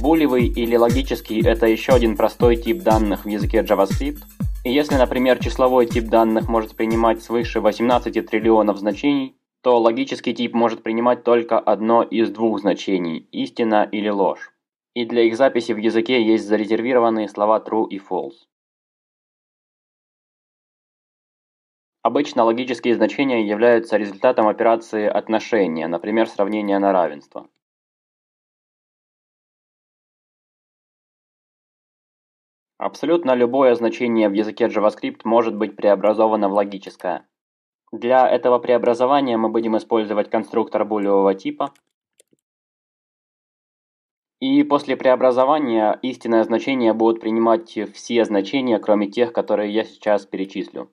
Булевый или логический – это еще один простой тип данных в языке JavaScript. И если, например, числовой тип данных может принимать свыше 18 триллионов значений, то логический тип может принимать только одно из двух значений – истина или ложь. И для их записи в языке есть зарезервированные слова true и false. Обычно логические значения являются результатом операции отношения, например, сравнения на равенство. Абсолютно любое значение в языке JavaScript может быть преобразовано в логическое. Для этого преобразования мы будем использовать конструктор булевого типа. И после преобразования истинное значение будут принимать все значения, кроме тех, которые я сейчас перечислю.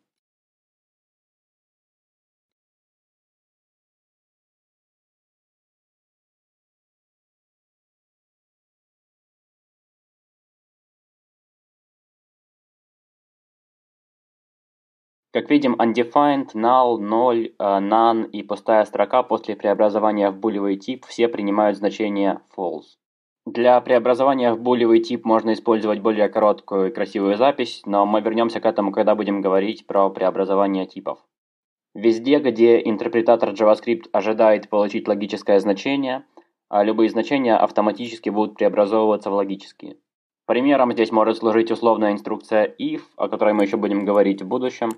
Как видим, undefined, null, 0, э, none и пустая строка после преобразования в булевый тип все принимают значение false. Для преобразования в булевый тип можно использовать более короткую и красивую запись, но мы вернемся к этому, когда будем говорить про преобразование типов. Везде, где интерпретатор JavaScript ожидает получить логическое значение, а любые значения автоматически будут преобразовываться в логические. Примером здесь может служить условная инструкция if, о которой мы еще будем говорить в будущем.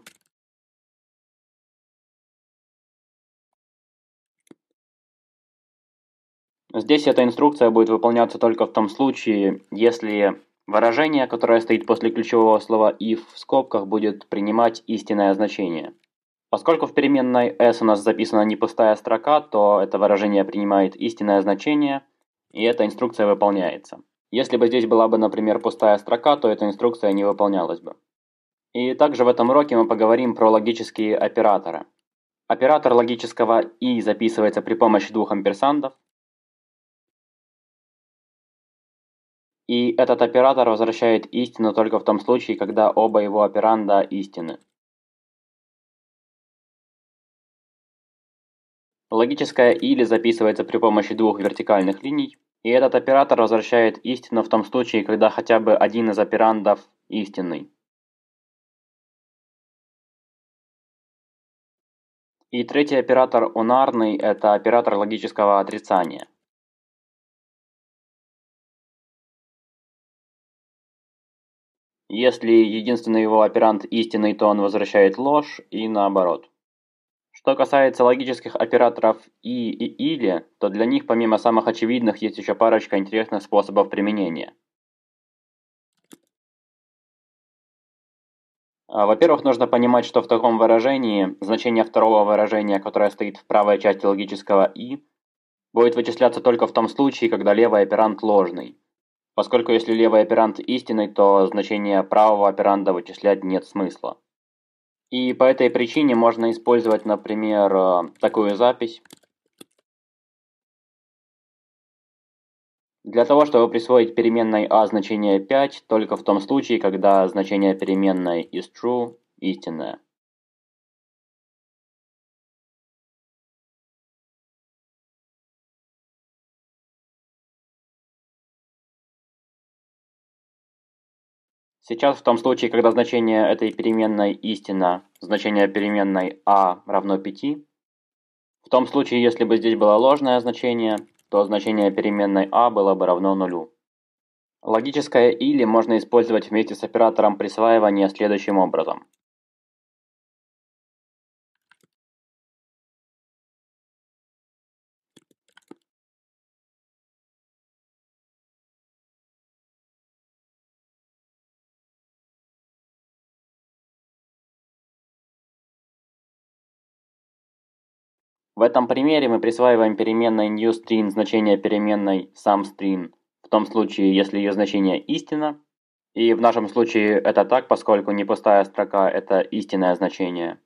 Здесь эта инструкция будет выполняться только в том случае, если выражение, которое стоит после ключевого слова if в скобках, будет принимать истинное значение. Поскольку в переменной s у нас записана не пустая строка, то это выражение принимает истинное значение, и эта инструкция выполняется. Если бы здесь была бы, например, пустая строка, то эта инструкция не выполнялась бы. И также в этом уроке мы поговорим про логические операторы. Оператор логического «и» записывается при помощи двух амперсандов, И этот оператор возвращает истину только в том случае, когда оба его операнда истины. Логическое «или» записывается при помощи двух вертикальных линий, и этот оператор возвращает истину в том случае, когда хотя бы один из операндов истинный. И третий оператор унарный – это оператор логического отрицания. Если единственный его операнд истинный, то он возвращает ложь и наоборот. Что касается логических операторов «и» и «или», то для них помимо самых очевидных есть еще парочка интересных способов применения. А, во-первых, нужно понимать, что в таком выражении значение второго выражения, которое стоит в правой части логического «и», будет вычисляться только в том случае, когда левый операнд ложный. Поскольку если левый операнд истинный, то значение правого операнда вычислять нет смысла. И по этой причине можно использовать, например, э, такую запись. Для того, чтобы присвоить переменной а значение 5, только в том случае, когда значение переменной is true истинное. Сейчас в том случае, когда значение этой переменной истина, значение переменной а равно 5, в том случае, если бы здесь было ложное значение, то значение переменной а было бы равно нулю. Логическое «или» можно использовать вместе с оператором присваивания следующим образом. В этом примере мы присваиваем переменной newString значение переменной SomeString в том случае, если ее значение истина, и в нашем случае это так, поскольку не пустая строка – это истинное значение.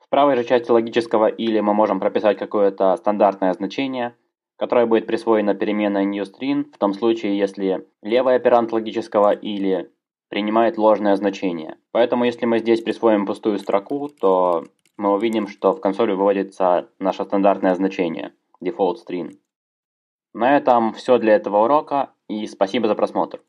В правой же части логического «или» мы можем прописать какое-то стандартное значение, которое будет присвоено переменной newString в том случае, если левый оперант логического «или» принимает ложное значение. Поэтому если мы здесь присвоим пустую строку, то мы увидим, что в консоли выводится наше стандартное значение default string. На этом все для этого урока и спасибо за просмотр.